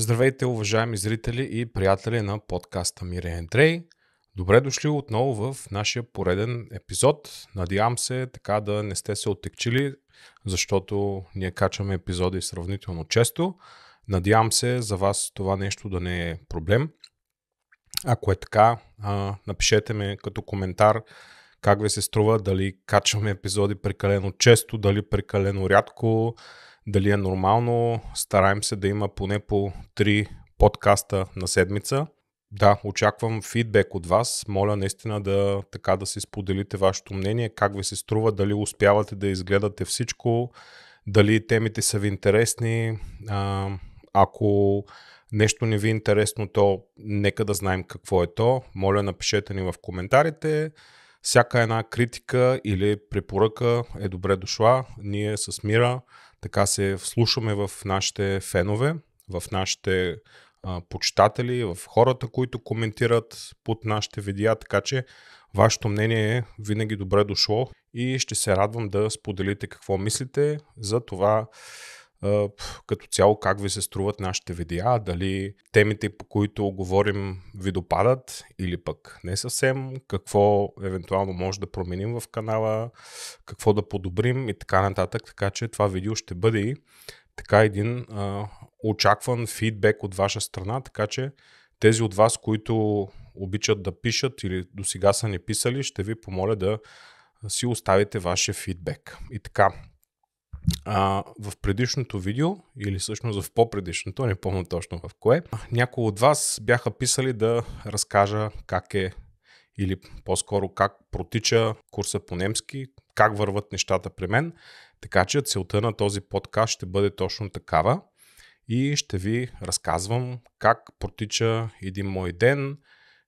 Здравейте, уважаеми зрители и приятели на подкаста Мире Андрей. Добре дошли отново в нашия пореден епизод. Надявам се така да не сте се оттекчили, защото ние качваме епизоди сравнително често. Надявам се за вас това нещо да не е проблем. Ако е така, напишете ме като коментар как ви се струва, дали качваме епизоди прекалено често, дали прекалено рядко, дали е нормално. Стараем се да има поне по 3 подкаста на седмица. Да, очаквам фидбек от вас. Моля наистина да така да си споделите вашето мнение, как ви се струва, дали успявате да изгледате всичко, дали темите са ви интересни. А, ако нещо не ви е интересно, то нека да знаем какво е то. Моля напишете ни в коментарите. Всяка една критика или препоръка е добре дошла. Ние с Мира така се вслушаме в нашите фенове, в нашите а, почитатели, в хората, които коментират под нашите видеа, така че вашето мнение е винаги добре дошло и ще се радвам да споделите какво мислите за това като цяло как ви се струват нашите видеа, дали темите по които говорим ви допадат или пък не съвсем, какво евентуално може да променим в канала, какво да подобрим? И така нататък, така че това видео ще бъде и така един а, очакван фидбек от ваша страна, така че тези от вас, които обичат да пишат или до сега са ни писали, ще ви помоля да си оставите вашия фидбек. И така, а, в предишното видео, или всъщност в по-предишното, не помня точно в кое, някои от вас бяха писали да разкажа как е или по-скоро как протича курса по немски, как върват нещата при мен. Така че целта на този подкаст ще бъде точно такава и ще ви разказвам как протича един мой ден,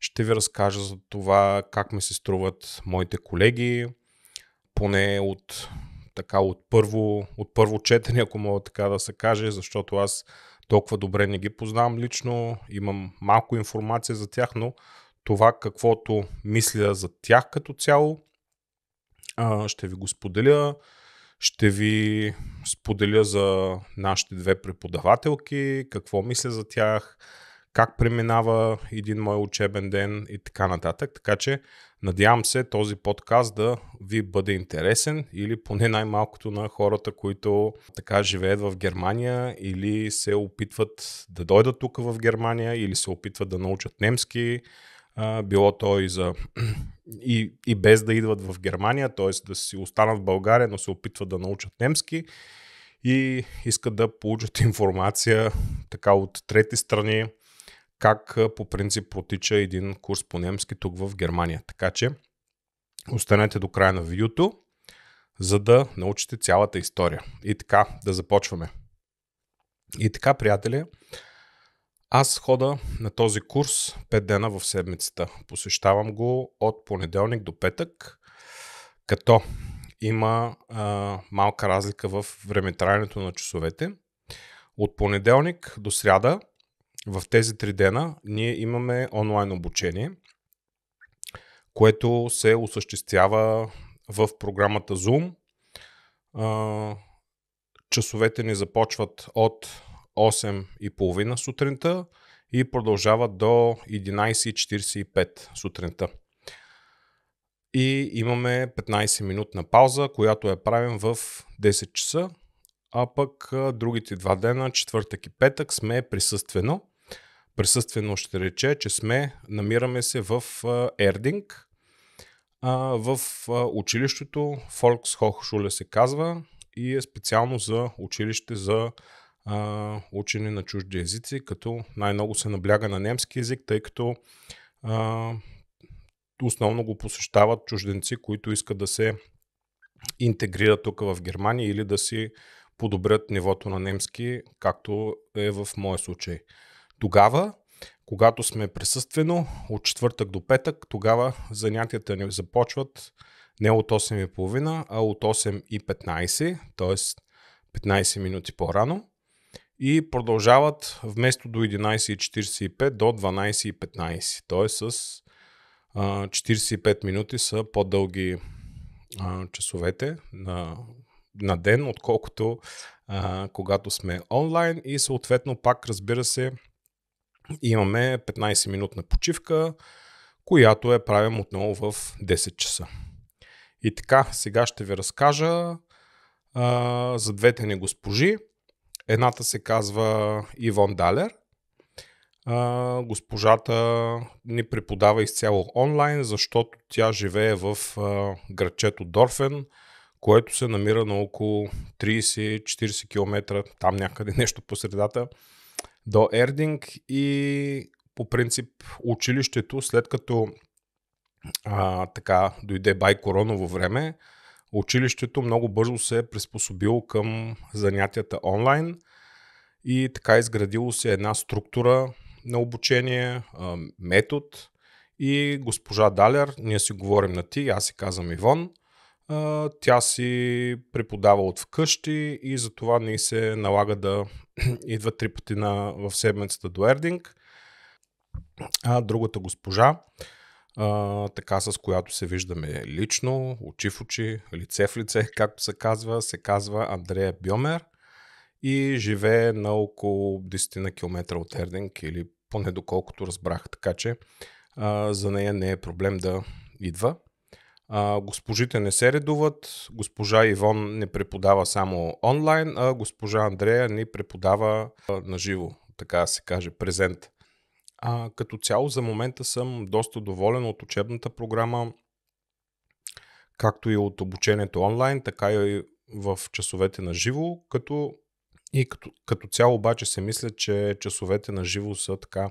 ще ви разкажа за това как ми се струват моите колеги, поне от така от първо, от първо четене, ако мога така да се каже, защото аз толкова добре не ги познавам лично, имам малко информация за тях, но това каквото мисля за тях като цяло, ще ви го споделя. Ще ви споделя за нашите две преподавателки, какво мисля за тях, как преминава един мой учебен ден и така нататък. Така че надявам се този подкаст да ви бъде интересен или поне най-малкото на хората, които така живеят в Германия или се опитват да дойдат тук в Германия или се опитват да научат немски, било то и, за, и, и без да идват в Германия, т.е. да си останат в България, но се опитват да научат немски и искат да получат информация така от трети страни, как по принцип протича един курс по немски тук в Германия. Така че останете до края на видеото, за да научите цялата история. И така, да започваме. И така, приятели, аз хода на този курс 5 дена в седмицата. Посещавам го от понеделник до петък, като има а, малка разлика в времетраенето на часовете. От понеделник до сряда в тези три дена ние имаме онлайн обучение, което се осъществява в програмата Zoom. Часовете ни започват от 8.30 сутринта и продължават до 11.45 сутринта. И имаме 15 минутна пауза, която я правим в 10 часа, а пък другите два дена, четвъртък и петък, сме присъствено присъствено ще рече, че сме, намираме се в Ердинг, в училището Volkshochschule се казва и е специално за училище за учене на чужди езици, като най-много се набляга на немски язик, тъй като основно го посещават чужденци, които искат да се интегрират тук в Германия или да си подобрят нивото на немски, както е в моя случай. Тогава, когато сме присъствено, от четвъртък до петък, тогава занятията ни започват не от 8.30, а от 8.15, т.е. 15 минути по-рано и продължават вместо до 11.45 до 12.15, т.е. с а, 45 минути са по-дълги а, часовете на, на ден, отколкото а, когато сме онлайн и съответно пак разбира се имаме 15 минутна почивка, която е правим отново в 10 часа. И така, сега ще ви разкажа а, за двете ни госпожи. Едната се казва Ивон Далер. А, госпожата ни преподава изцяло онлайн, защото тя живее в а, градчето Дорфен, което се намира на около 30-40 км, там някъде нещо по средата, до Ердинг и по принцип училището, след като а, така дойде бай короново време, училището много бързо се е приспособило към занятията онлайн и така изградило се една структура на обучение, метод. И госпожа Далер, ние си говорим на ти, аз си казвам Ивон, тя си преподава от вкъщи и затова ни се налага да идва три пъти на, в седмицата до Ердинг. А другата госпожа, а, така с която се виждаме лично, очи в очи, лице в лице, както се казва, се казва Андрея Бьомер и живее на около 10 на километра от Ердинг или поне доколкото разбрах. Така че а, за нея не е проблем да идва. А, госпожите не се редуват, госпожа Ивон не преподава само онлайн, а госпожа Андрея ни преподава на живо, така се каже, презент. А, като цяло за момента съм доста доволен от учебната програма, както и от обучението онлайн, така и в часовете на живо, като и като, като цяло обаче се мисля, че часовете на живо са така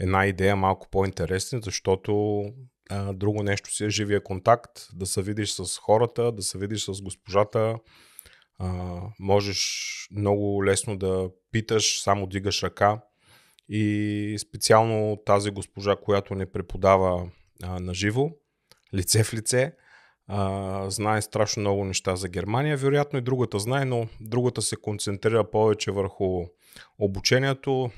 една идея малко по-интересна, защото а, друго нещо си е живия контакт, да се видиш с хората, да се видиш с госпожата, а, можеш много лесно да питаш, само дигаш ръка и специално тази госпожа, която не преподава а, на лице в лице, а, знае страшно много неща за Германия. Вероятно и другата знае, но другата се концентрира повече върху обучението,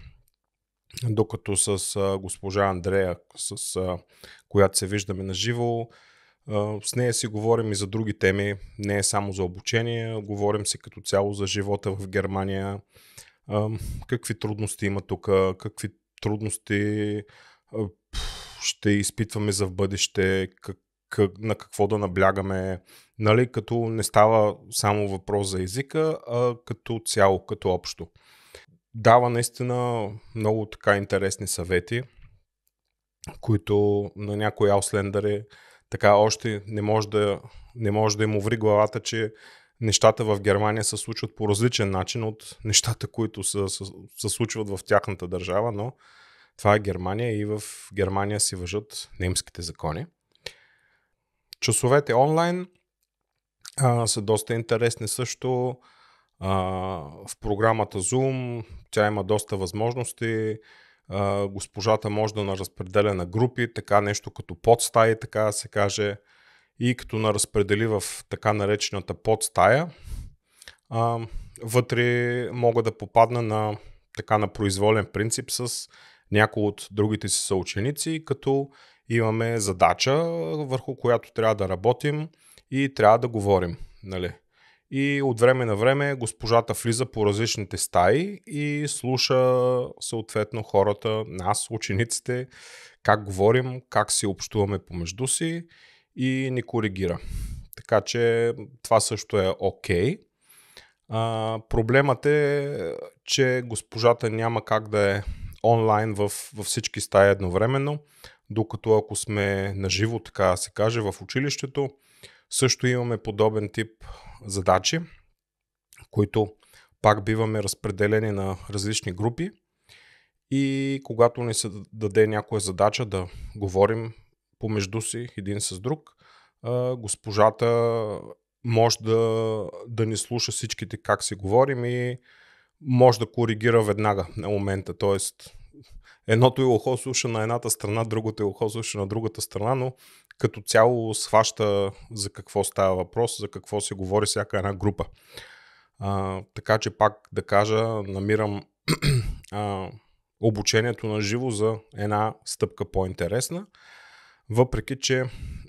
докато с а, госпожа Андрея, с а, която се виждаме на живо, с нея си говорим и за други теми, не е само за обучение, говорим си като цяло за живота в Германия, какви трудности има тук, какви трудности ще изпитваме за в бъдеще, как, как, на какво да наблягаме, нали, като не става само въпрос за езика, а като цяло, като общо дава наистина много така интересни съвети, които на някои ауслендъри така още не може да, не може да им уври главата, че нещата в Германия се случват по различен начин от нещата, които се, се, се случват в тяхната държава, но това е Германия и в Германия си въжат немските закони. Часовете онлайн а, са доста интересни също. А, в програмата Zoom тя има доста възможности. А, госпожата може да наразпределя на групи, така нещо като подстаи, така да се каже. И като наразпредели в така наречената подстая, а, вътре мога да попадна на така на произволен принцип с някои от другите си съученици, като имаме задача, върху която трябва да работим и трябва да говорим. Нали? И от време на време госпожата влиза по различните стаи и слуша съответно хората, нас, учениците, как говорим, как си общуваме помежду си и ни коригира. Така че това също е окей. Okay. проблемът е, че госпожата няма как да е онлайн в, във всички стаи едновременно, докато ако сме наживо, така се каже, в училището, също имаме подобен тип задачи, които пак биваме разпределени на различни групи и когато ни се даде някоя задача да говорим помежду си един с друг, госпожата може да, да ни слуша всичките как си говорим и може да коригира веднага на момента. Тоест, едното е ухо слуша на едната страна, другото е ухо слуша на другата страна, но като цяло схваща за какво става въпрос, за какво се говори всяка една група. А, така че пак да кажа, намирам а, обучението на живо за една стъпка по-интересна. Въпреки, че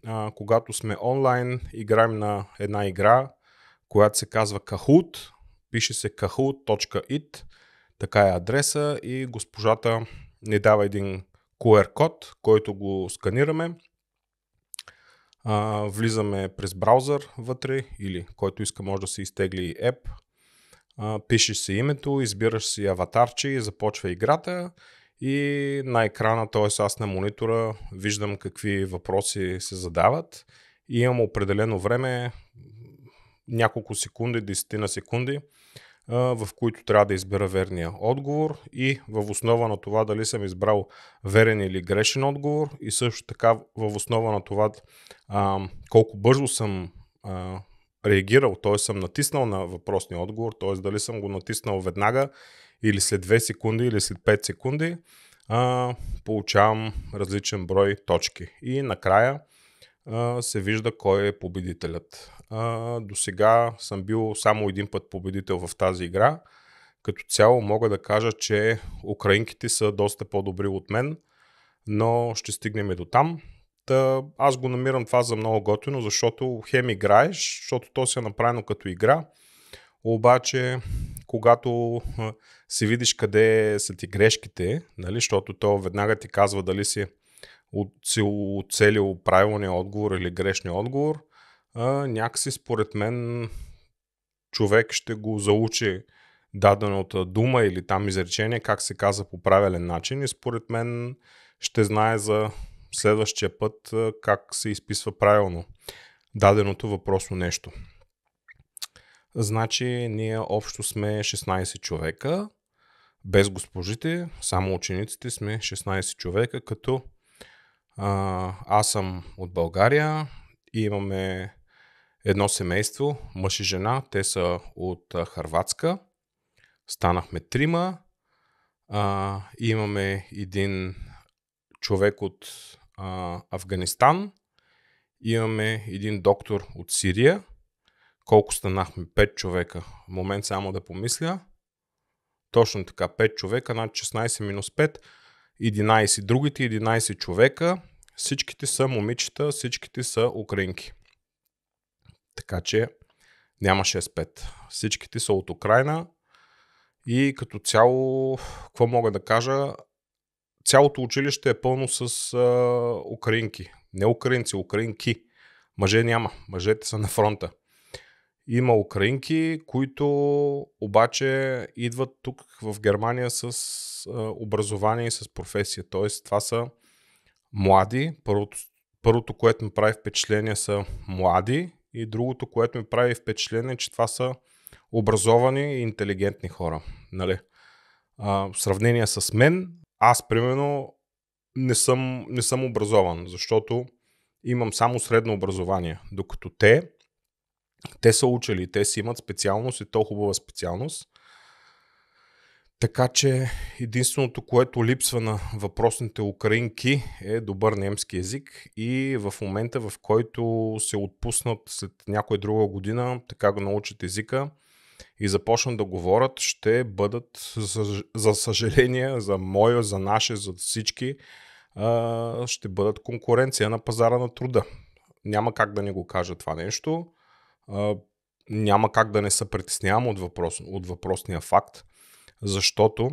а, когато сме онлайн, играем на една игра, която се казва Kahoot. пише се kahoot.it, така е адреса и госпожата ни дава един QR код, който го сканираме. А, влизаме през браузър вътре или който иска може да се изтегли еп. А, пишеш си името, избираш си аватарче и започва играта и на екрана, т.е. аз на монитора, виждам какви въпроси се задават и имам определено време, няколко секунди, 10 на секунди, в които трябва да избера верния отговор и в основа на това дали съм избрал верен или грешен отговор и също така в основа на това колко бързо съм реагирал, т.е. съм натиснал на въпросния отговор, т.е. дали съм го натиснал веднага или след 2 секунди или след 5 секунди, получавам различен брой точки. И накрая се вижда кой е победителят. До сега съм бил само един път победител в тази игра. Като цяло мога да кажа, че украинките са доста по-добри от мен, но ще стигнем и до там. Та, аз го намирам това за много готино, защото хем играеш, защото то си е направено като игра, обаче когато си видиш къде са ти грешките, нали, защото то веднага ти казва дали си, си оцелил правилния отговор или грешния отговор, а, някакси според мен човек ще го заучи дадената дума или там изречение, как се казва по правилен начин и според мен ще знае за следващия път как се изписва правилно даденото въпросно нещо. Значи ние общо сме 16 човека, без госпожите, само учениците сме 16 човека, като а, аз съм от България и имаме едно семейство, мъж и жена, те са от Харватска. Станахме трима. А, имаме един човек от а, Афганистан. Имаме един доктор от Сирия. Колко станахме? 5 човека. Момент само да помисля. Точно така, 5 човека, над 16 минус 5, 11. Другите 11 човека, всичките са момичета, всичките са украинки. Така че няма 6-5. Всичките са от Украина и като цяло, какво мога да кажа, цялото училище е пълно с а, украинки. Не украинци, украинки. Мъже няма. Мъжете са на фронта. Има украинки, които обаче идват тук в Германия с образование и с професия. Тоест, това са млади. Първото, първото, което ми прави впечатление са млади и другото, което ми прави впечатление, че това са образовани и интелигентни хора. Нали? А, в сравнение с мен, аз примерно не съм, не съм образован, защото имам само средно образование, докато те те са учили, те си имат специалност и то хубава специалност. Така че единственото, което липсва на въпросните украинки е добър немски язик и в момента, в който се отпуснат след някоя друга година, така го научат езика и започнат да говорят, ще бъдат, за, за съжаление, за моя, за наше, за всички, ще бъдат конкуренция на пазара на труда. Няма как да не го кажа това нещо няма как да не се притеснявам от, въпрос, от въпросния факт, защото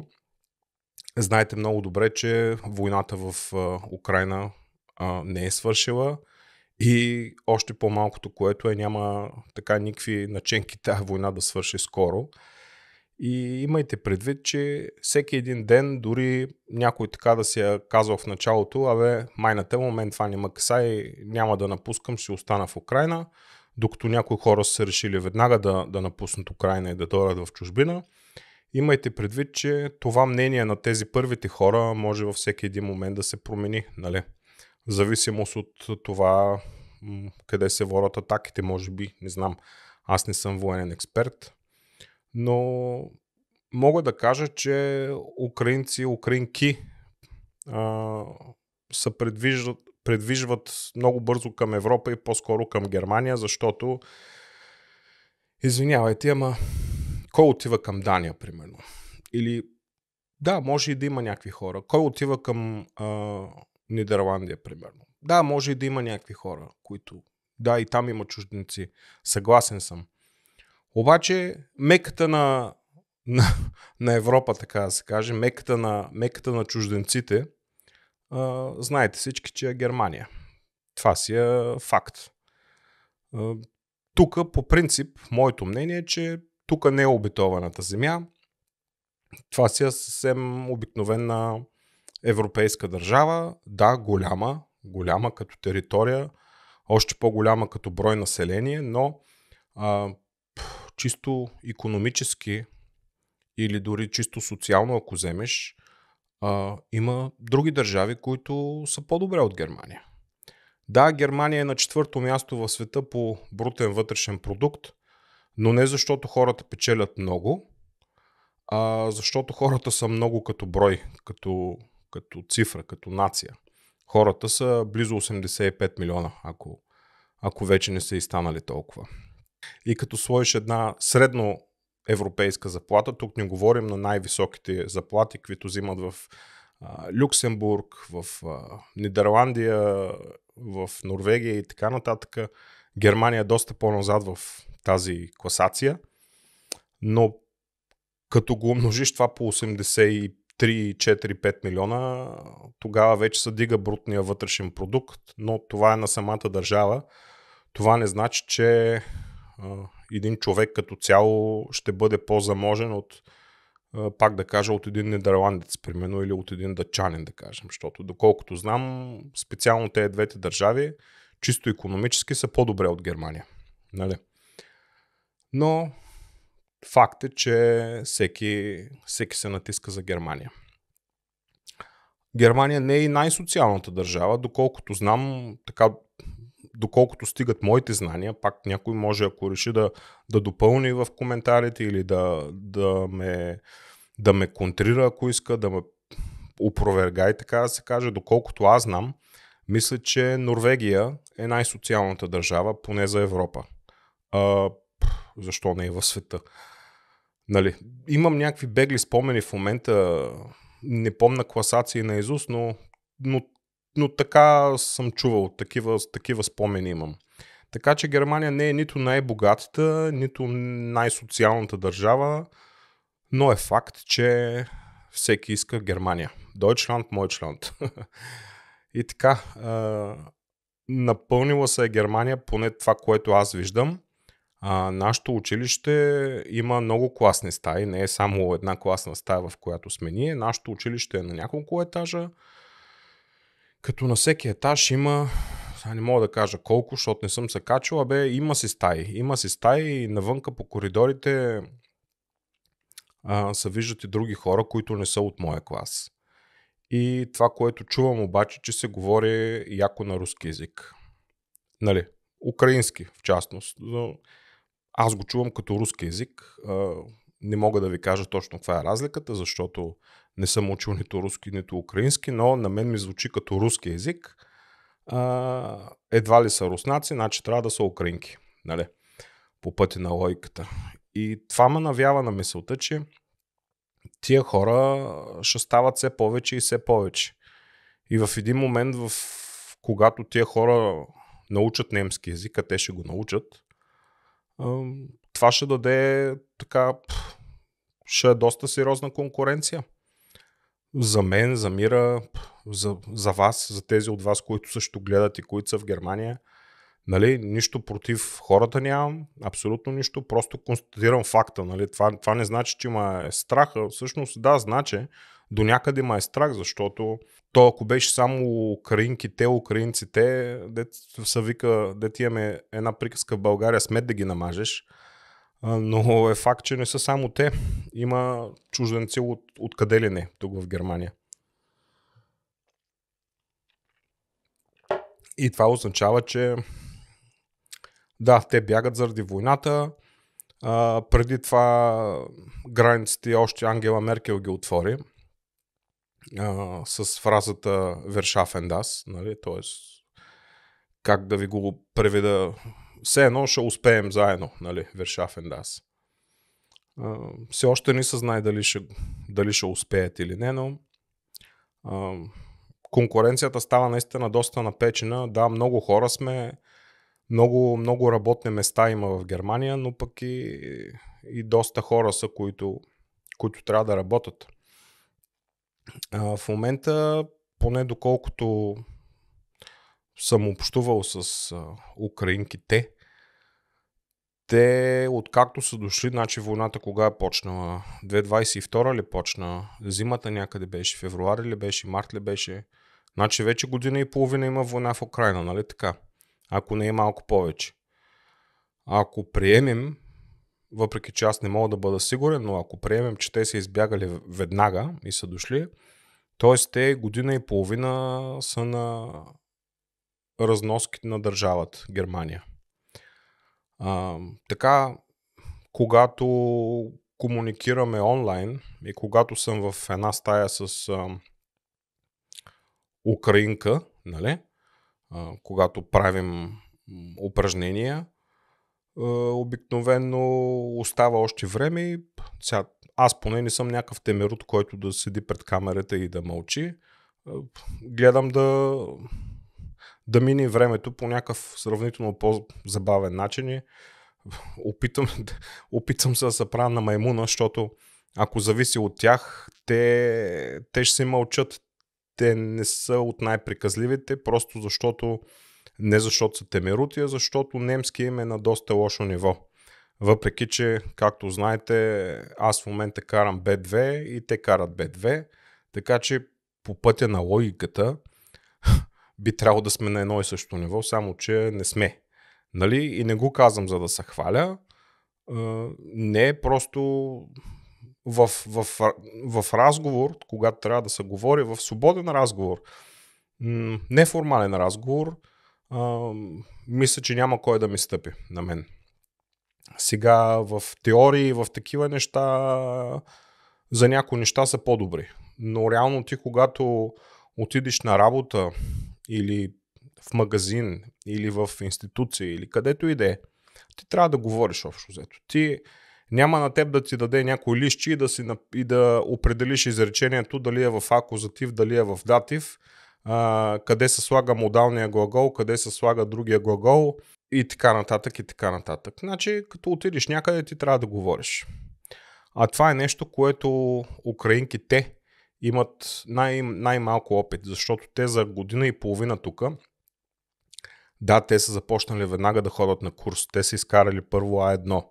знаете много добре, че войната в Украина не е свършила и още по-малкото, което е, няма така никакви наченки тази война да свърши скоро. И имайте предвид, че всеки един ден, дори някой така да си е казал в началото, абе, май на момент това не ме и няма да напускам, ще остана в Украина докато някои хора са решили веднага да, да напуснат Украина и да дойдат в чужбина, имайте предвид, че това мнение на тези първите хора може във всеки един момент да се промени. Нали? В зависимост от това къде се водят атаките, може би, не знам. Аз не съм военен експерт, но мога да кажа, че украинци, украинки а, са предвиждат, предвижват много бързо към Европа и по-скоро към Германия, защото извинявайте, ама кой отива към Дания, примерно? Или да, може и да има някакви хора. Кой отива към а, Нидерландия, примерно? Да, може и да има някакви хора, които... Да, и там има чужденци. Съгласен съм. Обаче меката на, на, на Европа, така да се каже, меката на, меката на чужденците, знаете всички, че е Германия. Това си е факт. Тук, по принцип, моето мнение е, че тук не е обитованата земя. Това си е съвсем обикновена европейска държава. Да, голяма, голяма като територия, още по-голяма като брой население, но а, чисто економически или дори чисто социално, ако вземеш, а, има други държави, които са по-добре от Германия. Да, Германия е на четвърто място в света по брутен вътрешен продукт, но не защото хората печелят много, а защото хората са много като брой, като, като цифра, като нация. Хората са близо 85 милиона, ако, ако вече не са и станали толкова. И като сложиш една средно европейска заплата, тук не говорим на най-високите заплати, които взимат в а, Люксембург, в а, Нидерландия, в Норвегия и така нататък. Германия е доста по-назад в тази класация, но като го умножиш това по 83, 4, 5 милиона, тогава вече се дига брутния вътрешен продукт, но това е на самата държава. Това не значи, че един човек като цяло ще бъде по-заможен от, пак да кажа, от един нидерландец, примерно, или от един дъчанин, да кажем. Защото, доколкото знам, специално тези двете държави, чисто економически са по-добре от Германия. Нали? Но факт е, че всеки, всеки се натиска за Германия. Германия не е и най-социалната държава, доколкото знам, така доколкото стигат моите знания, пак някой може, ако реши да, да допълни в коментарите или да, да, ме, да ме контрира, ако иска, да ме опровергай, така да се каже, доколкото аз знам, мисля, че Норвегия е най-социалната държава, поне за Европа. А, защо не е в света? Нали, имам някакви бегли спомени в момента, не помна класации на Изус, но, но но така съм чувал, такива, такива спомени имам. Така че Германия не е нито най-богатата, нито най-социалната държава, но е факт, че всеки иска Германия. Deutschland, Мойчланд. И така, напълнила се е Германия, поне това, което аз виждам. А, нашето училище има много класни стаи, не е само една класна стая, в която сме ние. Нашето училище е на няколко етажа като на всеки етаж има, не мога да кажа колко, защото не съм се качил, бе, има си стаи. Има си стаи и навънка по коридорите а, се виждат и други хора, които не са от моя клас. И това, което чувам обаче, че се говори яко на руски язик. Нали, украински в частност. Но аз го чувам като руски язик. Не мога да ви кажа точно каква е разликата, защото не съм учил нито руски, нито украински, но на мен ми звучи като руски язик. А, едва ли са руснаци, значи трябва да са украинки. Нали? По пътя на логиката. И това ме навява на мисълта, че тия хора ще стават все повече и все повече. И в един момент, в когато тия хора научат немски язик, а те ще го научат, това ще даде така, ще е доста сериозна конкуренция за мен, за мира, за, за вас, за тези от вас, които също гледат и които са в Германия. Нали, нищо против хората нямам, абсолютно нищо, просто констатирам факта. Нали. Това, това не значи, че има е страх. Всъщност да, значи до някъде има е страх, защото то ако беше само украинките, украинците, дет са вика, дет имаме една приказка в България, смет да ги намажеш, но е факт, че не са само те. Има чужденци от, от къде ли не, тук в Германия. И това означава, че да, те бягат заради войната. А, преди това границите още Ангела Меркел ги отвори а, с фразата Вершафендас, нали, т.е. как да ви го преведа все едно ще успеем заедно, нали, Вершафен Дас. Все още не се знае дали ще, дали ще успеят или не, но а, конкуренцията става наистина доста напечена. Да, много хора сме, много, много работни места има в Германия, но пък и, и доста хора са, които, които трябва да работят. А, в момента, поне доколкото съм общувал с а, украинките, те, откакто са дошли, значи войната кога е почнала? 2022 ли почна? Зимата някъде беше? Февруари ли беше? Март ли беше? Значи вече година и половина има война в Украина, нали така? Ако не е малко повече. Ако приемем, въпреки че аз не мога да бъда сигурен, но ако приемем, че те са избягали веднага и са дошли, т.е. те година и половина са на разноските на държавата Германия. А, така, когато комуникираме онлайн и когато съм в една стая с а, украинка, нали, а, когато правим упражнения, а, обикновено остава още време и сега, аз поне не съм някакъв темерут, който да седи пред камерата и да мълчи. Гледам да да мине времето по някакъв сравнително по-забавен начин и опитам, опитам се да се правя на маймуна, защото ако зависи от тях, те, те ще се мълчат. Те не са от най-приказливите, просто защото не защото са темерути, а защото немски им е на доста лошо ниво. Въпреки, че, както знаете, аз в момента карам B2 и те карат B2, така че по пътя на логиката би трябвало да сме на едно и също ниво, само че не сме. Нали? И не го казвам за да се хваля. Не е просто в, в, в разговор, когато трябва да се говори, в свободен разговор, неформален разговор, мисля, че няма кой да ми стъпи на мен. Сега в теории, в такива неща, за някои неща са по-добри. Но реално ти, когато отидеш на работа или в магазин, или в институция, или където и да е, ти трябва да говориш общо взето. Ти няма на теб да ти даде някой лист и да, си, и да определиш изречението дали е в акузатив, дали е в датив, а, къде се слага модалния глагол, къде се слага другия глагол и така нататък и така нататък. Значи, като отидеш някъде, ти трябва да говориш. А това е нещо, което украинките имат най- най-малко опит, защото те за година и половина тук, да, те са започнали веднага да ходят на курс. Те са изкарали първо А1,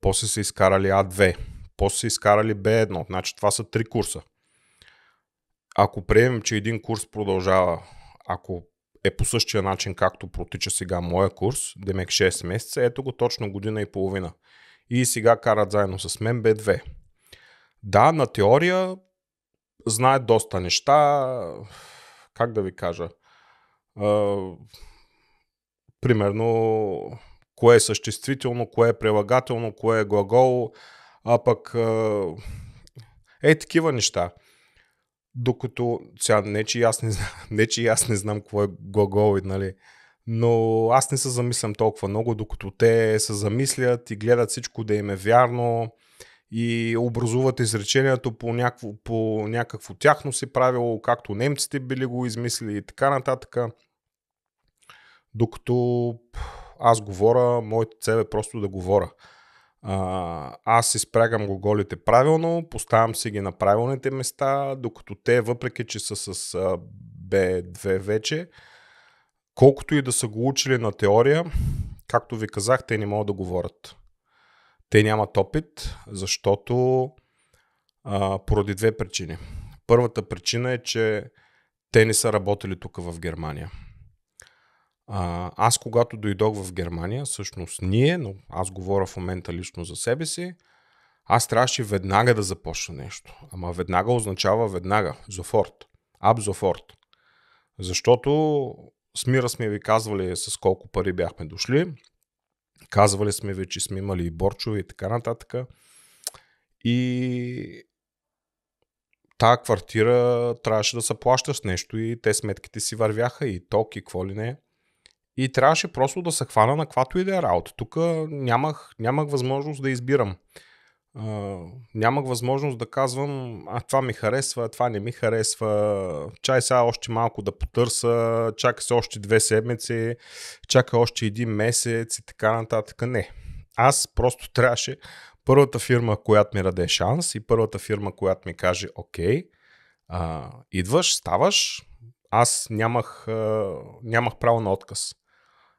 после са изкарали А2, после са изкарали Б1. Значи това са три курса. Ако приемем, че един курс продължава, ако е по същия начин, както протича сега моя курс, демек 6 месеца, ето го точно година и половина. И сега карат заедно с мен Б2. Да, на теория знаят доста неща. Как да ви кажа? А, примерно, кое е съществително, кое е прилагателно, кое е глагол, а пък е такива неща. Докато, сега, не че аз не, знам, не, че аз не знам какво е глагол, нали, но аз не се замислям толкова много, докато те се замислят и гледат всичко да им е вярно и образуват изречението по някакво, по някакво тяхно си правило, както немците били го измислили и така нататък. Докато аз говоря, моята цел е просто да говоря. Аз си спрягам голите правилно, поставям си ги на правилните места, докато те, въпреки че са с а, B2 вече, колкото и да са го учили на теория, както ви казах, те не могат да говорят. Те нямат опит, защото а, поради две причини. Първата причина е, че те не са работили тук в Германия. А, аз когато дойдох в Германия, всъщност ние, но аз говоря в момента лично за себе си, аз трябваше веднага да започна нещо. Ама веднага означава веднага. Зофорт. Аб Зофорт. Защото с Мира сме ви казвали с колко пари бяхме дошли. Казвали сме ви, че сме имали и борчове и така нататък. И тая квартира трябваше да се плаща с нещо и те сметките си вървяха и ток и какво ли не. И трябваше просто да се хвана на каквато и да е работа. Тук нямах, нямах възможност да избирам. Нямах възможност да казвам, а това ми харесва, това не ми харесва, чай сега още малко да потърса, чака се още две седмици, чака още един месец и така нататък. Не. Аз просто трябваше първата фирма, която ми даде шанс и първата фирма, която ми каже, окей, а, идваш, ставаш, аз нямах, а, нямах право на отказ.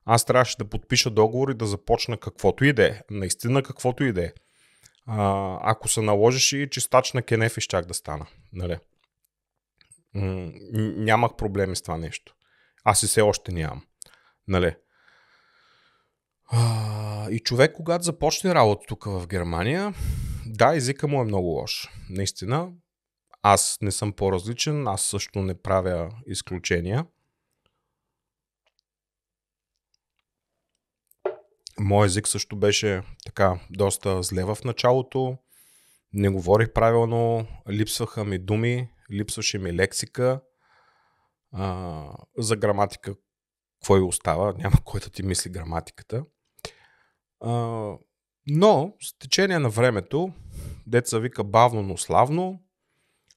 Аз трябваше да подпиша договор и да започна каквото и да е. Наистина каквото и да е. Ако се наложиш и чистач на кенефи щях да стана. Нали? Нямах проблеми с това нещо. Аз и все още нямам. Нали? А, и човек, когато започне работа тук в Германия, да, езика му е много лош. Наистина, аз не съм по-различен, аз също не правя изключения. Мой език също беше така доста зле в началото. Не говорих правилно, липсваха ми думи, липсваше ми лексика. А, за граматика, какво и остава? Няма кой да ти мисли граматиката. А, но с течение на времето, деца вика бавно, но славно,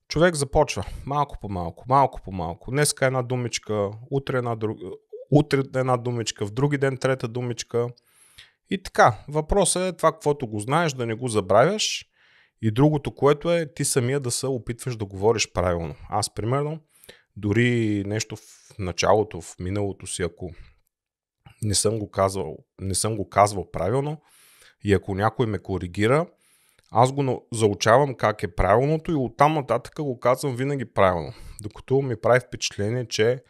човек започва малко по малко, малко по малко. Днеска една думичка, утре една, друг... утре една думичка, в други ден трета думичка. И така, въпросът е това, каквото го знаеш, да не го забравяш. И другото, което е ти самия да се опитваш да говориш правилно. Аз, примерно, дори нещо в началото, в миналото си, ако не съм го казвал, не съм го казвал правилно и ако някой ме коригира, аз го заучавам как е правилното и оттам нататък го казвам винаги правилно. Докато ми прави впечатление, че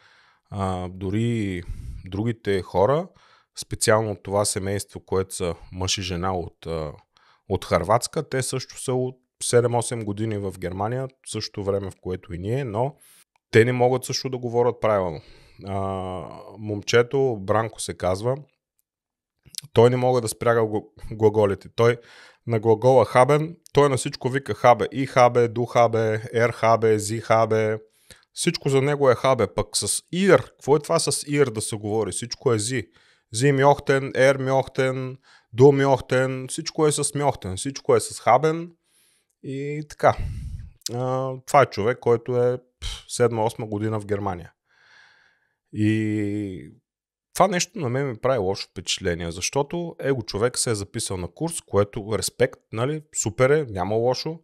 а, дори другите хора, специално от това семейство, което са мъж и жена от, от Харватска, те също са от 7-8 години в Германия, същото време в което и ние, но те не могат също да говорят правилно. А, момчето, Бранко се казва, той не мога да спряга глаголите. Той на глагола хабен, той на всичко вика хабе. И хабе, ду хабе, ер хабе, зи хабе. Всичко за него е хабе. Пък с ир, какво е това с ир да се говори? Всичко е зи. Зи мьохтен, ер всичко е с мьохтен, всичко е с хабен и така. А, това е човек, който е 7-8 година в Германия. И това нещо на мен ми прави лошо впечатление, защото его човек се е записал на курс, което респект, нали, супер е, няма лошо,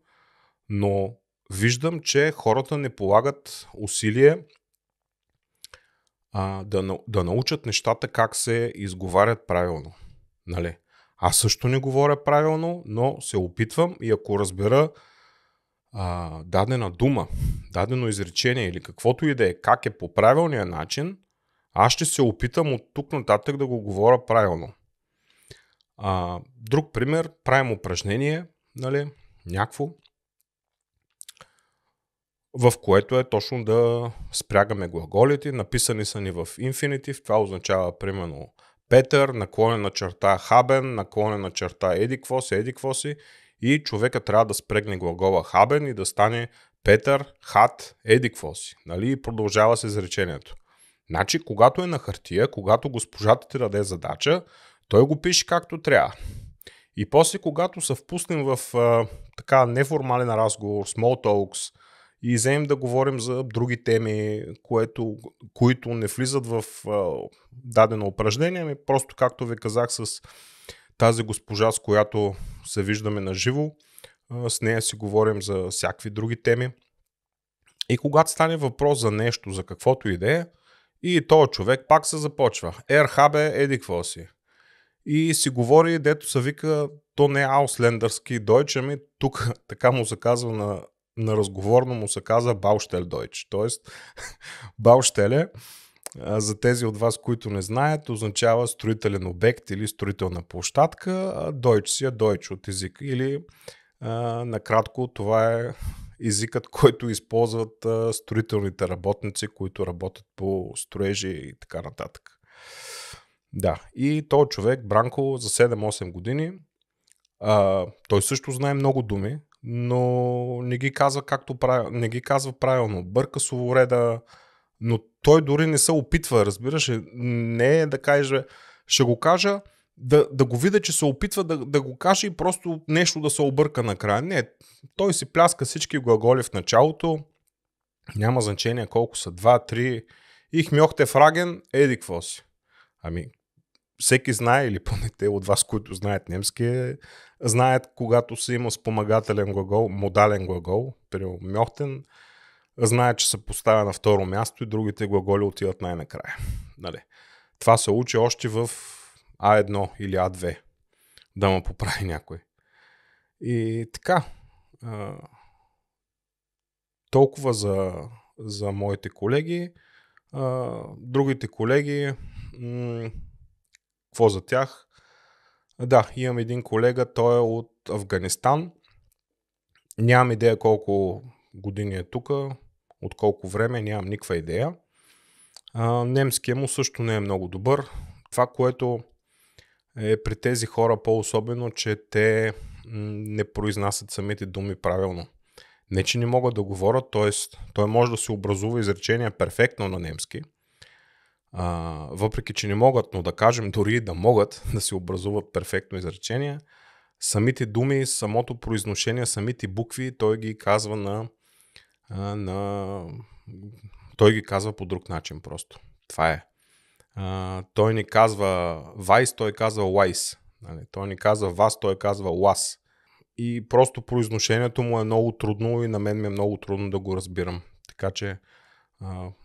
но виждам, че хората не полагат усилие а, да, да научат нещата как се изговарят правилно. Нали? Аз също не говоря правилно, но се опитвам и ако разбера а, дадена дума, дадено изречение или каквото и да е, как е по правилния начин, аз ще се опитам от тук нататък да го говоря правилно. А, друг пример, правим упражнение, нали, някакво, в което е точно да спрягаме глаголите. Написани са ни в инфинитив, това означава примерно Петър, наклонен на черта Хабен, наклонен на черта Едиквоси, Едиквоси и човека трябва да спрегне глагола Хабен и да стане Петър, Хат, Едиквоси. Нали? И продължава се изречението. Значи, когато е на хартия, когато госпожата ти даде задача, той го пише както трябва. И после, когато се впуснем в а, така неформален разговор, small talks, и вземем да говорим за други теми, което, които не влизат в а, дадено упражнение, ми просто както ви казах с тази госпожа, с която се виждаме на живо, с нея си говорим за всякакви други теми. И когато стане въпрос за нещо, за каквото и да е, и този човек пак се започва. Ерхабе, еди какво си. И си говори, дето се вика, то не е ауслендърски дойч, ами тук така му се казва на, на разговорно му се казва Баущел Дойч. Тоест, Баущеле, за тези от вас, които не знаят, означава строителен обект или строителна площадка, а Дойч си е Дойч от езика. Или а, накратко това е езикът, който използват а, строителните работници, които работят по строежи и така нататък. Да, и този човек, Бранко, за 7-8 години, а, той също знае много думи, но не ги казва както прави, не ги казва правилно. Бърка словореда, но той дори не се опитва, разбираш. Не е да каже, ще го кажа, да, да го видя, че се опитва да, да го каже и просто нещо да се обърка накрая. Не, той си пляска всички глаголи в началото, няма значение колко са, два, три, и хмьохте фраген, еди какво си. Ами, всеки знае, или поне те от вас, които знаят немски, знаят, когато се има спомагателен глагол, модален глагол, при мьохтен, знаят, че се поставя на второ място и другите глаголи отиват най-накрая. Нали? Това се учи още в А1 или А2, да му поправи някой. И така, толкова за, за моите колеги. Другите колеги, какво за тях? Да, имам един колега, той е от Афганистан. Нямам идея колко години е тук, от колко време, нямам никаква идея. А, немския му също не е много добър. Това, което е при тези хора по-особено, че те не произнасят самите думи правилно. Не, че не могат да говорят, т.е. той може да се образува изречения перфектно на немски, а, въпреки че не могат, но да кажем дори да могат да се образуват перфектно изречения, самите думи, самото произношение, самите букви, той ги казва на, на той ги казва по друг начин просто. Това е. А, той ни казва Вайс, той казва Вайс. Нали? Той ни казва Вас, той казва Лас. И просто произношението му е много трудно и на мен ми е много трудно да го разбирам. Така че,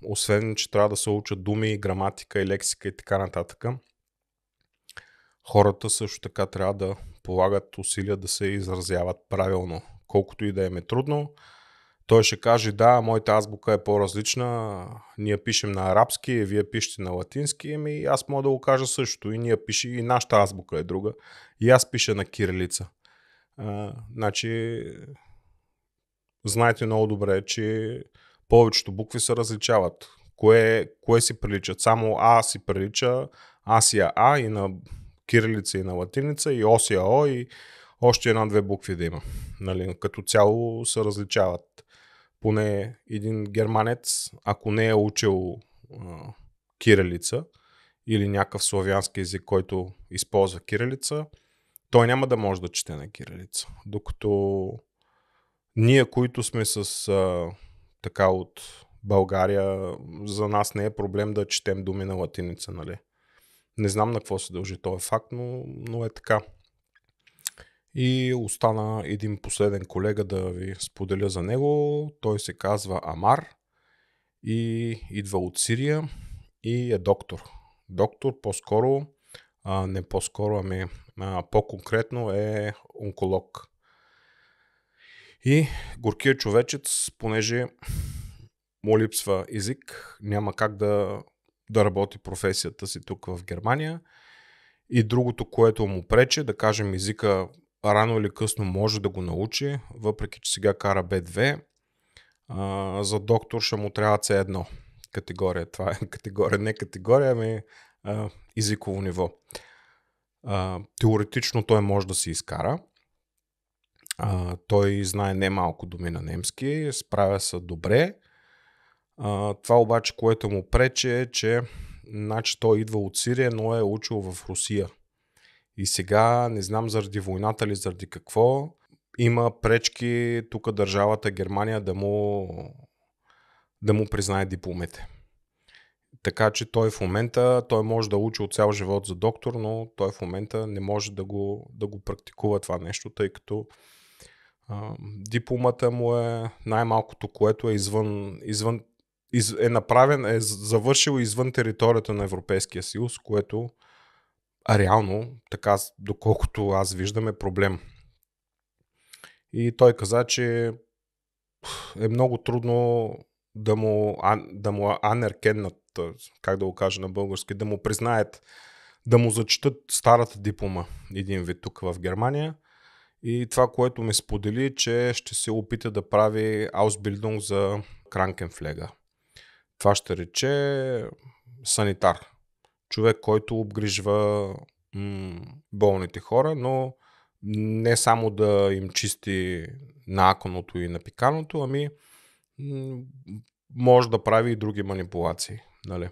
освен, че трябва да се учат думи, граматика и лексика и така нататък, хората също така трябва да полагат усилия да се изразяват правилно. Колкото и да им е трудно, той ще каже, да, моята азбука е по-различна, ние пишем на арабски, вие пишете на латински, ами аз мога да го кажа също. И ние пишем, и нашата азбука е друга. И аз пиша на кирилица. А, значи, знаете много добре, че повечето букви се различават. Кое, кое си приличат? Само А си прилича, А си е А и на кирилица и на латиница, и О си е О, и още една-две букви да има. Нали, като цяло се различават поне един германец, ако не е учил а, кирилица или някакъв славянски език, който използва кирилица, той няма да може да чете на кирилица. Докато ние, които сме с а, така от България, за нас не е проблем да четем думи на латиница, нали? Не знам на какво се дължи този факт, но, но е така. И остана един последен колега да ви споделя за него. Той се казва Амар и идва от Сирия и е доктор. Доктор по-скоро, а, не по-скоро, ами а, по-конкретно е онколог. И горкият човечец, понеже му липсва език, няма как да, да работи професията си тук в Германия. И другото, което му прече, да кажем езика рано или късно може да го научи, въпреки че сега кара B2. А, за доктор ще му трябва C1 категория. Това е категория, не категория, ами а, езиково ниво. А, теоретично той може да се изкара. А, той знае немалко думи на немски, справя се добре. А, това обаче, което му прече е, че значи, той идва от Сирия, но е учил в Русия. И сега, не знам заради войната или заради какво, има пречки тук държавата Германия да му, да му признае дипломите. Така че той в момента, той може да учи от цял живот за доктор, но той в момента не може да го, да го практикува това нещо, тъй като дипломата му е най-малкото, което е извън, извън из, е направен, е завършил извън територията на Европейския съюз, което реално, така доколкото аз виждам, е проблем. И той каза, че е много трудно да му, да му анеркеннат, как да го кажа на български, да му признаят, да му зачитат старата диплома един вид тук в Германия. И това, което ми сподели, че ще се опита да прави Ausbildung за Кранкенфлега. Това ще рече санитар човек, който обгрижва м- болните хора, но не само да им чисти наконото и напиканото, ами може да прави и други манипулации. Нали?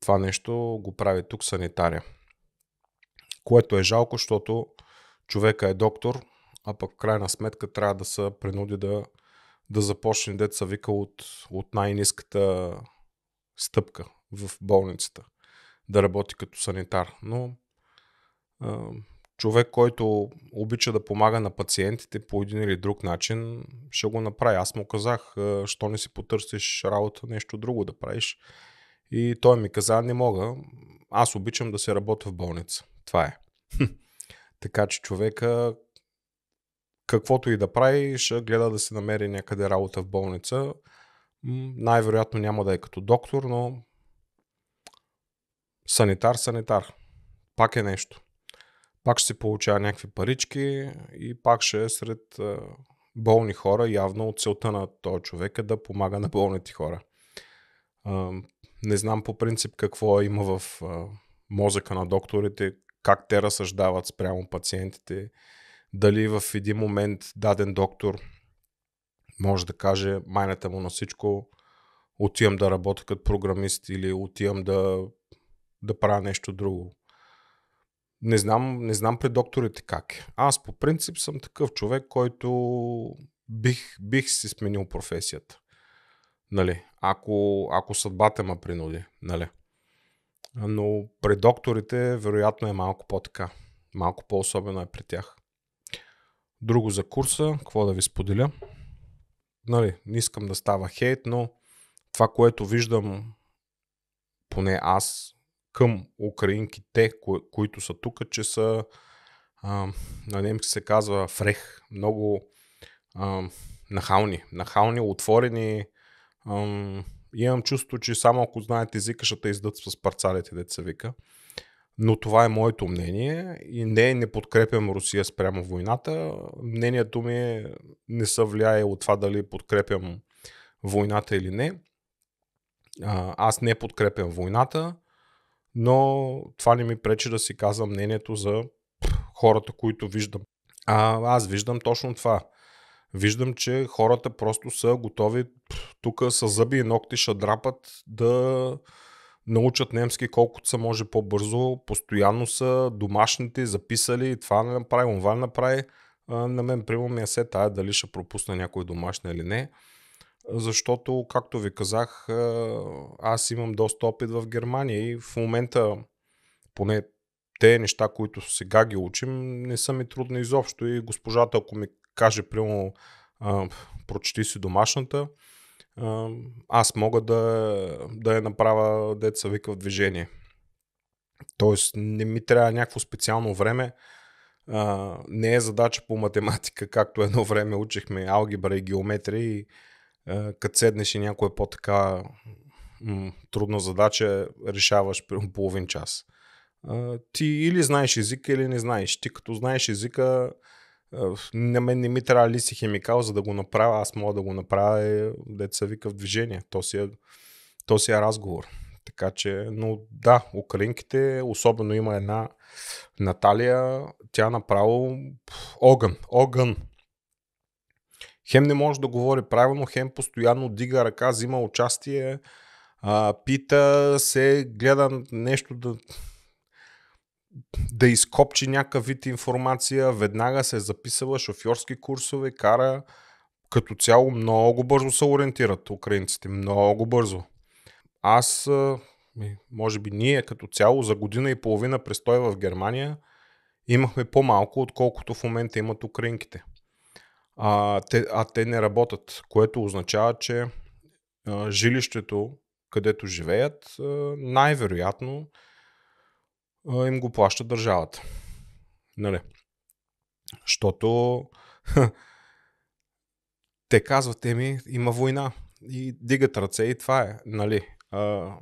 Това нещо го прави тук санитаря. Което е жалко, защото човека е доктор, а пък в крайна сметка трябва да се принуди да, да започне деца вика от, от най-низката стъпка в болницата. Да работи като санитар. Но а, човек, който обича да помага на пациентите по един или друг начин, ще го направи. Аз му казах, що не си потърсиш работа, нещо друго да правиш. И той ми каза, не мога. Аз обичам да се работя в болница. Това е. така че човека, каквото и да прави, ще гледа да се намери някъде работа в болница. Най-вероятно няма да е като доктор, но санитар, санитар. Пак е нещо. Пак ще се получава някакви парички и пак ще е сред болни хора. Явно от целта на този човек е да помага на болните хора. Не знам по принцип какво има в мозъка на докторите, как те разсъждават спрямо пациентите, дали в един момент даден доктор може да каже майната му на всичко, отивам да работя като програмист или отивам да, да правя нещо друго. Не знам, не знам при докторите как е. Аз по принцип съм такъв човек, който бих, бих си сменил професията. Нали? Ако, ако съдбата ме принуди. Нали? Но при докторите вероятно е малко по-така. Малко по-особено е при тях. Друго за курса, какво да ви споделя? Нали, не искам да става хейт, но това, което виждам, поне аз, към украинките, кои, които са тук, че са а, на немски се казва фрех, много а, нахални, нахални, отворени. А, имам чувство, че само ако знаете езика, ще те издат с парцалите, деца вика. Но това е моето мнение и не, не подкрепям Русия спрямо войната. Мнението ми е, не се влияе от това дали подкрепям войната или не. Аз не подкрепям войната, но това не ми пречи да си казвам мнението за хората, които виждам. А аз виждам точно това. Виждам, че хората просто са готови тук с зъби и ногти ще драпат да научат немски колкото са може по-бързо. Постоянно са домашните записали това не направи, това не направи. На мен, примерно, ми е се тая дали ще пропусна някой домашен или не защото, както ви казах, аз имам доста опит в Германия и в момента, поне те неща, които сега ги учим, не са ми трудни изобщо и госпожата, ако ми каже, прямо, прочети си домашната, аз мога да, да я направя деца вика в движение. Тоест, не ми трябва някакво специално време. не е задача по математика, както едно време учихме алгебра и геометрия и като седнеш и някоя по-така трудна задача, решаваш половин час. Ти или знаеш езика, или не знаеш. Ти като знаеш езика, на мен не ми трябва ли си химикал, за да го направя. Аз мога да го направя, е, деца вика в движение. То си е, то си е разговор. Така че, но да, украинките, особено има една Наталия, тя направо огън, огън хем не може да говори правилно, хем постоянно дига ръка, взима участие, а, пита се, гледа нещо да, да изкопчи някакъв вид информация, веднага се е записала шофьорски курсове, кара като цяло много бързо се ориентират украинците, много бързо. Аз, може би ние като цяло за година и половина престой в Германия имахме по-малко, отколкото в момента имат украинките а те, а те не работят, което означава, че а, жилището, където живеят, най-вероятно им го плаща държавата. Нали? Защото те казват, еми, има война и дигат ръце и това е. Нали? А,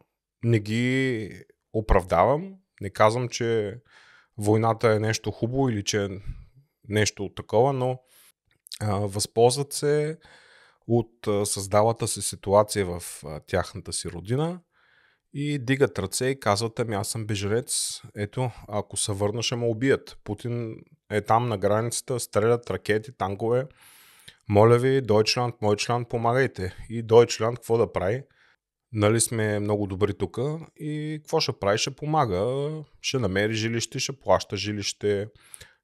не ги оправдавам, не казвам, че войната е нещо хубаво или че е нещо такова, но възползват се от създалата се ситуация в тяхната си родина и дигат ръце и казват, ами аз съм беженец, ето, ако се върна ще ме убият. Путин е там на границата, стрелят ракети, танкове. Моля ви, Дойчланд, Мойчланд, помагайте. И Дойчланд какво да прави? нали сме много добри тук и какво ще прави? Ще помага, ще намери жилище, ще плаща жилище,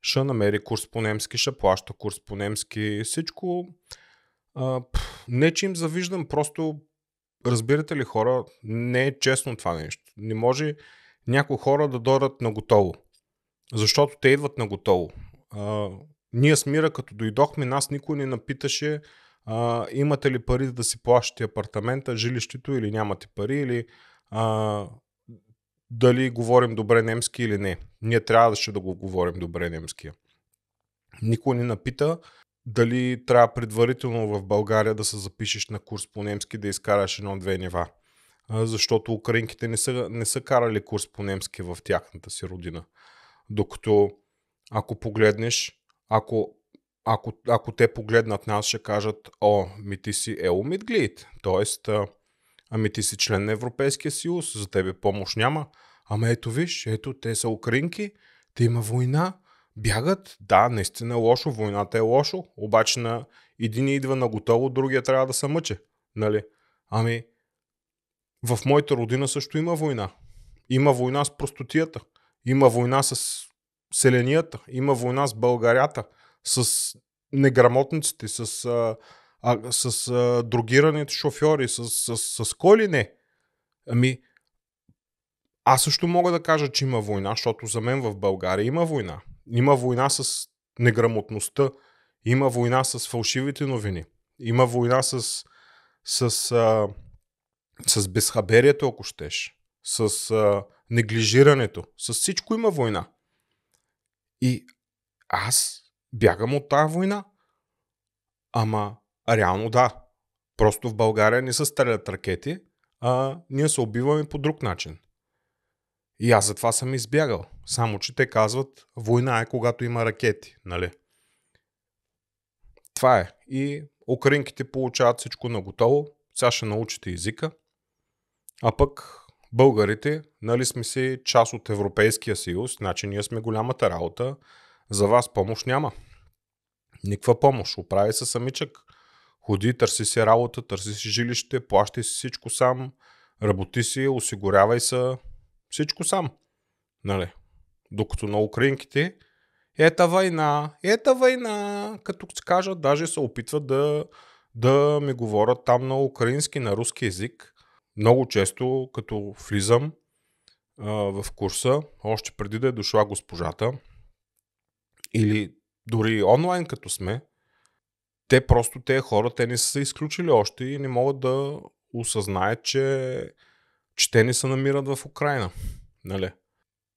ще намери курс по немски, ще плаща курс по немски, всичко. А, не, че им завиждам, просто разбирате ли хора, не е честно това нещо. Не може някои хора да дойдат на готово. Защото те идват на готово. А, ние с Мира, като дойдохме, нас никой не напиташе а, имате ли пари да си плащате апартамента, жилището или нямате пари, или а, дали говорим добре немски или не. Ние трябваше да го говорим добре немския. Никой не напита дали трябва предварително в България да се запишеш на курс по немски да изкараш едно-две нива. Защото украинките не са, не са карали курс по немски в тяхната си родина. Докато ако погледнеш, ако ако, ако те погледнат нас, ще кажат, о, ми ти си Еломидглит, т.е. ами ти си член на Европейския съюз, за тебе помощ няма. Ама ето виж, ето те са украинки, те има война, бягат, да, наистина е лошо, войната е лошо, обаче на един идва на готово, другия трябва да се мъче. Нали? Ами, в моята родина също има война. Има война с простотията, има война с селенията, има война с българята, с неграмотниците, с, а, а, с а, другираните шофьори, с, с, с, с кой ли не? Ами, аз също мога да кажа, че има война, защото за мен в България има война. Има война с неграмотността, има война с фалшивите новини, има война с, с, а, с безхаберието, ако щеш, с а, неглижирането, с всичко има война. И аз бягам от тази война. Ама, реално да. Просто в България не се стрелят ракети, а ние се убиваме по друг начин. И аз затова съм избягал. Само, че те казват, война е когато има ракети, нали? Това е. И украинките получават всичко на готово. Сега ще научите езика. А пък българите, нали сме си част от Европейския съюз, значи ние сме голямата работа. За вас помощ няма. Никаква помощ. Оправи се самичък. Ходи, търси си работа, търси си жилище, плащай си всичко сам, работи си, осигурявай се, всичко сам. Нали? Докато на украинките, ета война, ета война, като се кажат, даже се опитват да, да ми говорят там на украински, на руски язик. Много често, като влизам а, в курса, още преди да е дошла госпожата, или дори онлайн като сме, те просто, тези хора, те не са се изключили още и не могат да осъзнаят, че, че те не се намират в Украина. Нали?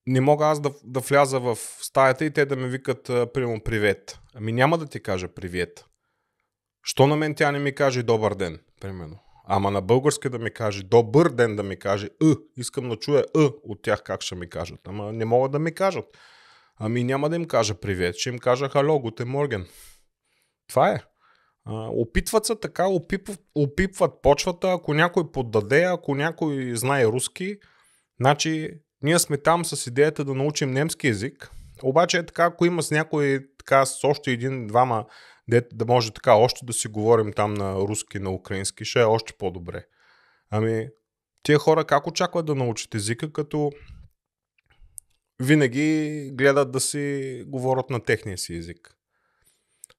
Не мога аз да, да вляза в стаята и те да ме викат, примерно, привет. Ами няма да ти кажа привет. Що на мен тя не ми каже добър ден, примерно. Ама на български да ми каже добър ден да ми каже Ъ, искам да чуя Ъ от тях как ще ми кажат. Ама не могат да ми кажат. Ами няма да им кажа привет, ще им кажа хало, гутен морген. Това е. Опитват се така, опипват, опипват почвата, ако някой поддаде, ако някой знае руски, значи ние сме там с идеята да научим немски язик, обаче е така, ако има с някой така с още един-двама, да може така още да си говорим там на руски, на украински, ще е още по-добре. Ами, тия хора как очакват да научат езика, като винаги гледат да си говорят на техния си език.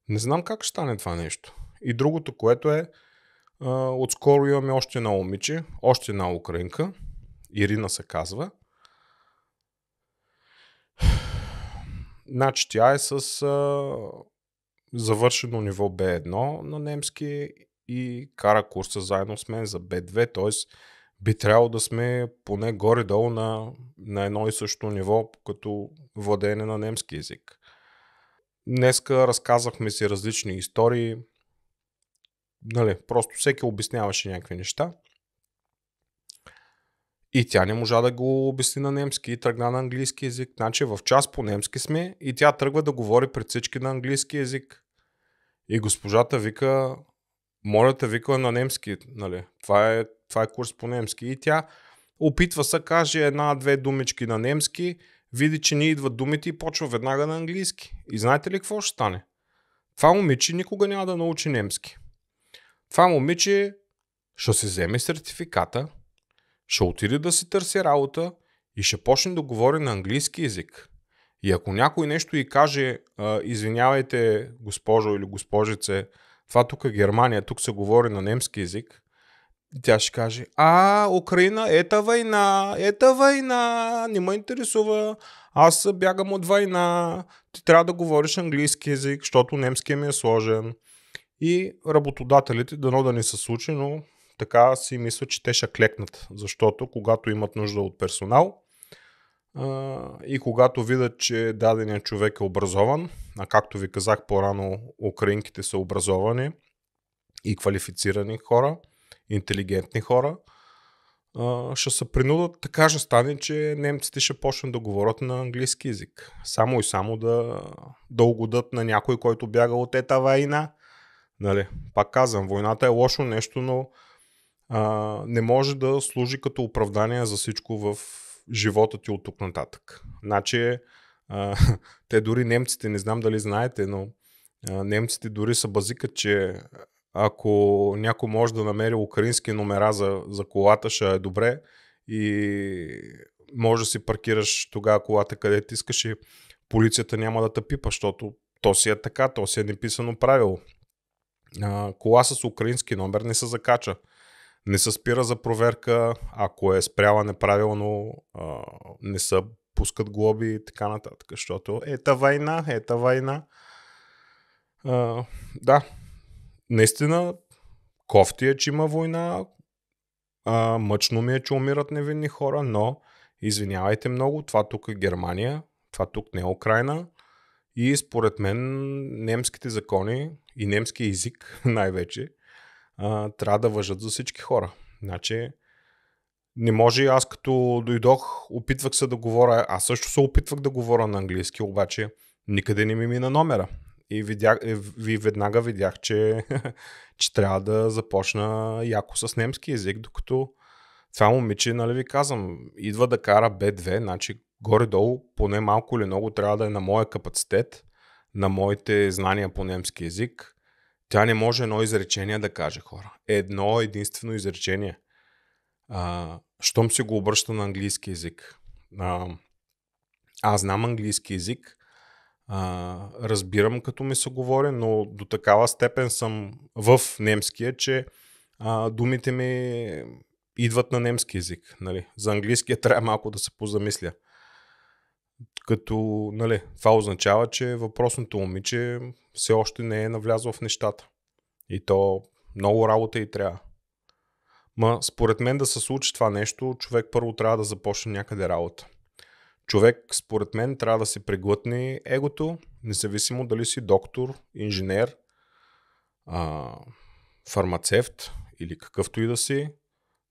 Не знам как ще стане това нещо. И другото, което е, отскоро имаме още една момиче, още една украинка, Ирина се казва. Значи тя е с а, завършено ниво B1 на немски и кара курса заедно с мен за B2, т.е би трябвало да сме поне горе-долу на, на едно и също ниво, като владеене на немски язик. Днеска разказахме си различни истории. Нали, просто всеки обясняваше някакви неща. И тя не можа да го обясни на немски и тръгна на английски язик. Значи в час по немски сме и тя тръгва да говори пред всички на английски язик. И госпожата вика, моля те, вика на немски. Нали? Това е това е курс по немски. И тя опитва се, каже една-две думички на немски, види, че не идват думите и почва веднага на английски. И знаете ли какво ще стане? Това момиче никога няма да научи немски. Това момиче ще се вземе сертификата, ще отиде да си търси работа и ще почне да говори на английски язик. И ако някой нещо и каже, извинявайте, госпожо или госпожице, това тук е Германия, тук се говори на немски язик, тя ще каже, а, Украина, ета война, ета война, не ме интересува, аз бягам от война, ти трябва да говориш английски язик, защото немския ми е сложен. И работодателите, дано да не се случи, но така си мисля, че те ще клекнат, защото когато имат нужда от персонал и когато видят, че даденият човек е образован, а както ви казах по-рано, украинките са образовани и квалифицирани хора, интелигентни хора, ще се принудат, така ще стане, че немците ще почнат да говорят на английски язик. Само и само да, да угодат на някой, който бяга от ета война. Нали? Пак казвам, войната е лошо нещо, но а, не може да служи като оправдание за всичко в живота ти от тук нататък. Значи, а, те дори немците, не знам дали знаете, но а, немците дори са базикат, че ако някой може да намери украински номера за, за колата, ще е добре и може да си паркираш тогава колата където искаш и полицията няма да те пипа, защото то си е така, то си е неписано правило. А, кола с украински номер не се закача. Не се спира за проверка, ако е спряла неправилно, а, не се пускат глоби и така нататък, защото ета война, ета война. А, да, наистина кофти е, че има война, а, мъчно ми е, че умират невинни хора, но извинявайте много, това тук е Германия, това тук не е Украина и според мен немските закони и немски език най-вече а, трябва да въжат за всички хора. Значи, не може аз като дойдох, опитвах се да говоря, аз също се опитвах да говоря на английски, обаче никъде не ми мина номера. И видях, е, ви веднага видях, че, че трябва да започна яко с немски язик, докато това момиче, нали ви казвам, идва да кара B2, значи горе-долу, поне малко или много, трябва да е на моя капацитет, на моите знания по немски язик. Тя не може едно изречение да каже хора. Едно единствено изречение. А, щом се го обръща на английски язик. А, аз знам английски язик, а, разбирам като ми се говори, но до такава степен съм в немския, че а, думите ми идват на немски язик. Нали. За английския трябва малко да се позамисля. Като нали, това означава, че въпросното момиче все още не е навлязло в нещата. И то много работа и трябва. Ма според мен да се случи това нещо, човек първо трябва да започне някъде работа. Човек, според мен, трябва да си преглътне егото, независимо дали си доктор, инженер, а, фармацевт или какъвто и да си.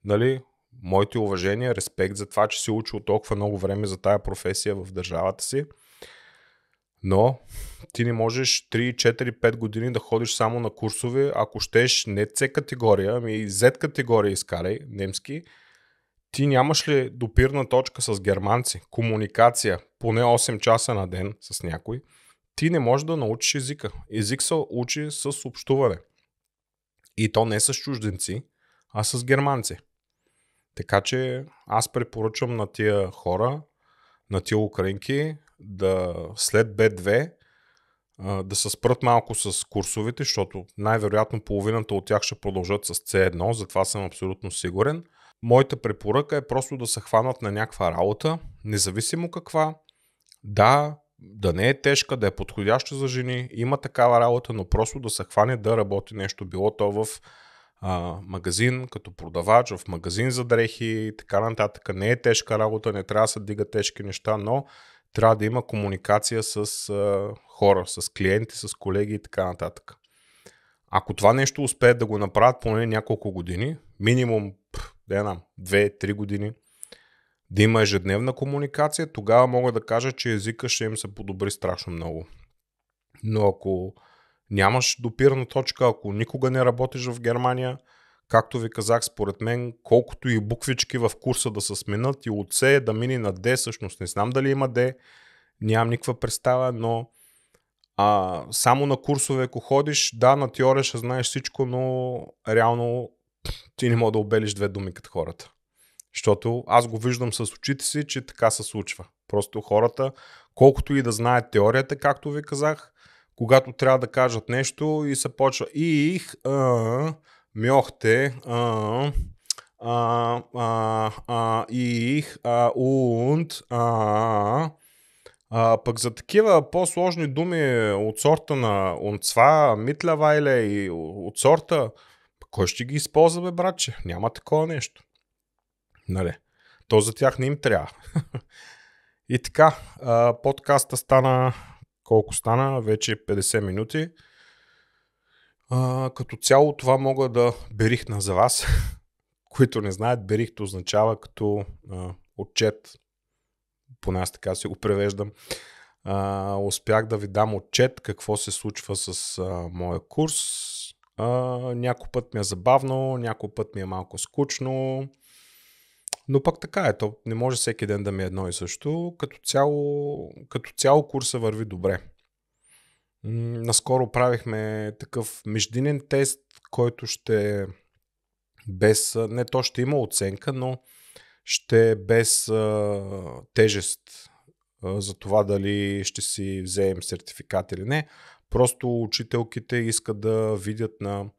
Нали, моите уважения, респект за това, че си учил толкова много време за тая професия в държавата си. Но ти не можеш 3, 4, 5 години да ходиш само на курсове, ако щеш не C категория, ами Z категория изкарай, немски, ти нямаш ли допирна точка с германци, комуникация, поне 8 часа на ден с някой, ти не можеш да научиш езика. Език се учи с общуване. И то не с чужденци, а с германци. Така че аз препоръчвам на тия хора, на тия украинки, да след B2 да се спрат малко с курсовете, защото най-вероятно половината от тях ще продължат с C1, затова съм абсолютно сигурен – Моята препоръка е просто да се хванат на някаква работа, независимо каква. Да, да не е тежка, да е подходяща за жени, има такава работа, но просто да се хване да работи нещо, било то в а, магазин, като продавач, в магазин за дрехи и така нататък. Не е тежка работа, не трябва да се дига тежки неща, но трябва да има комуникация с а, хора, с клиенти, с колеги и така нататък. Ако това нещо успеят да го направят поне няколко години, минимум да я знам, 2-3 години, да има ежедневна комуникация, тогава мога да кажа, че езика ще им се подобри страшно много. Но ако нямаш допирна точка, ако никога не работиш в Германия, както ви казах, според мен, колкото и буквички в курса да се сменят и от C да мини на D, всъщност не знам дали има D, нямам никаква представа, но а, само на курсове, ако ходиш, да, на теория ще знаеш всичко, но реално ти не мога да обелиш две думи като хората. Защото аз го виждам с очите си, че така се случва. Просто хората, колкото и да знаят теорията, както ви казах, когато трябва да кажат нещо и се почва их, а, мьохте, а, а, а, а, их, а, унт, а, а, пък за такива по-сложни думи от сорта на унцва, митлявайле и от сорта, кой ще ги използва, бе, братче? Няма такова нещо. Нали? То за тях не им трябва. и така, подкаста стана, колко стана? Вече 50 минути. А, като цяло това мога да берихна за вас. Които не знаят, берихт означава като отчет поне аз така си го превеждам, успях да ви дам отчет какво се случва с моя курс. Някой път ми е забавно, някой път ми е малко скучно, но пък така е, то не може всеки ден да ми е едно и също. Като цяло, като цяло курса върви добре. Наскоро правихме такъв междинен тест, който ще без, не то ще има оценка, но ще без а, тежест а, за това дали ще си вземем сертификат или не. Просто учителките искат да видят на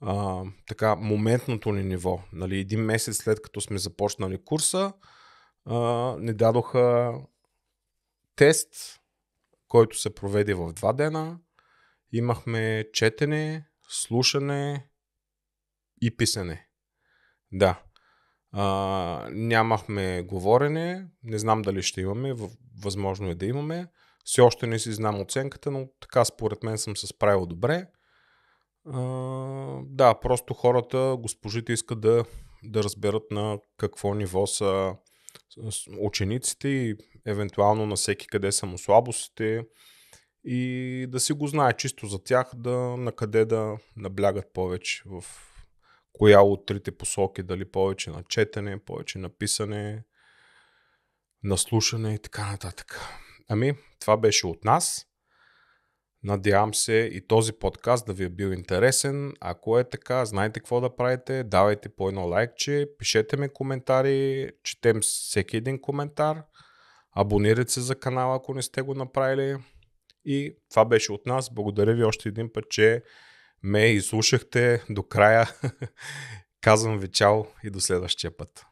а, така моментното ни ниво. Нали, един месец след като сме започнали курса, а, ни дадоха тест, който се проведе в два дена. Имахме четене, слушане и писане. Да. А, нямахме говорене, не знам дали ще имаме, възможно е да имаме. Все още не си знам оценката, но така според мен съм се справил добре. А, да, просто хората, госпожите искат да, да разберат на какво ниво са учениците и евентуално на всеки къде са му слабостите и да си го знае чисто за тях, да на къде да наблягат повече в коя от трите посоки, дали повече на четене, повече на писане, на слушане и така нататък. Ами, това беше от нас. Надявам се и този подкаст да ви е бил интересен. Ако е така, знайте какво да правите. Давайте по едно лайкче, пишете ми коментари, четем всеки един коментар. Абонирайте се за канала, ако не сте го направили. И това беше от нас. Благодаря ви още един път, че ме изслушахте до края. Казвам ви чао и до следващия път.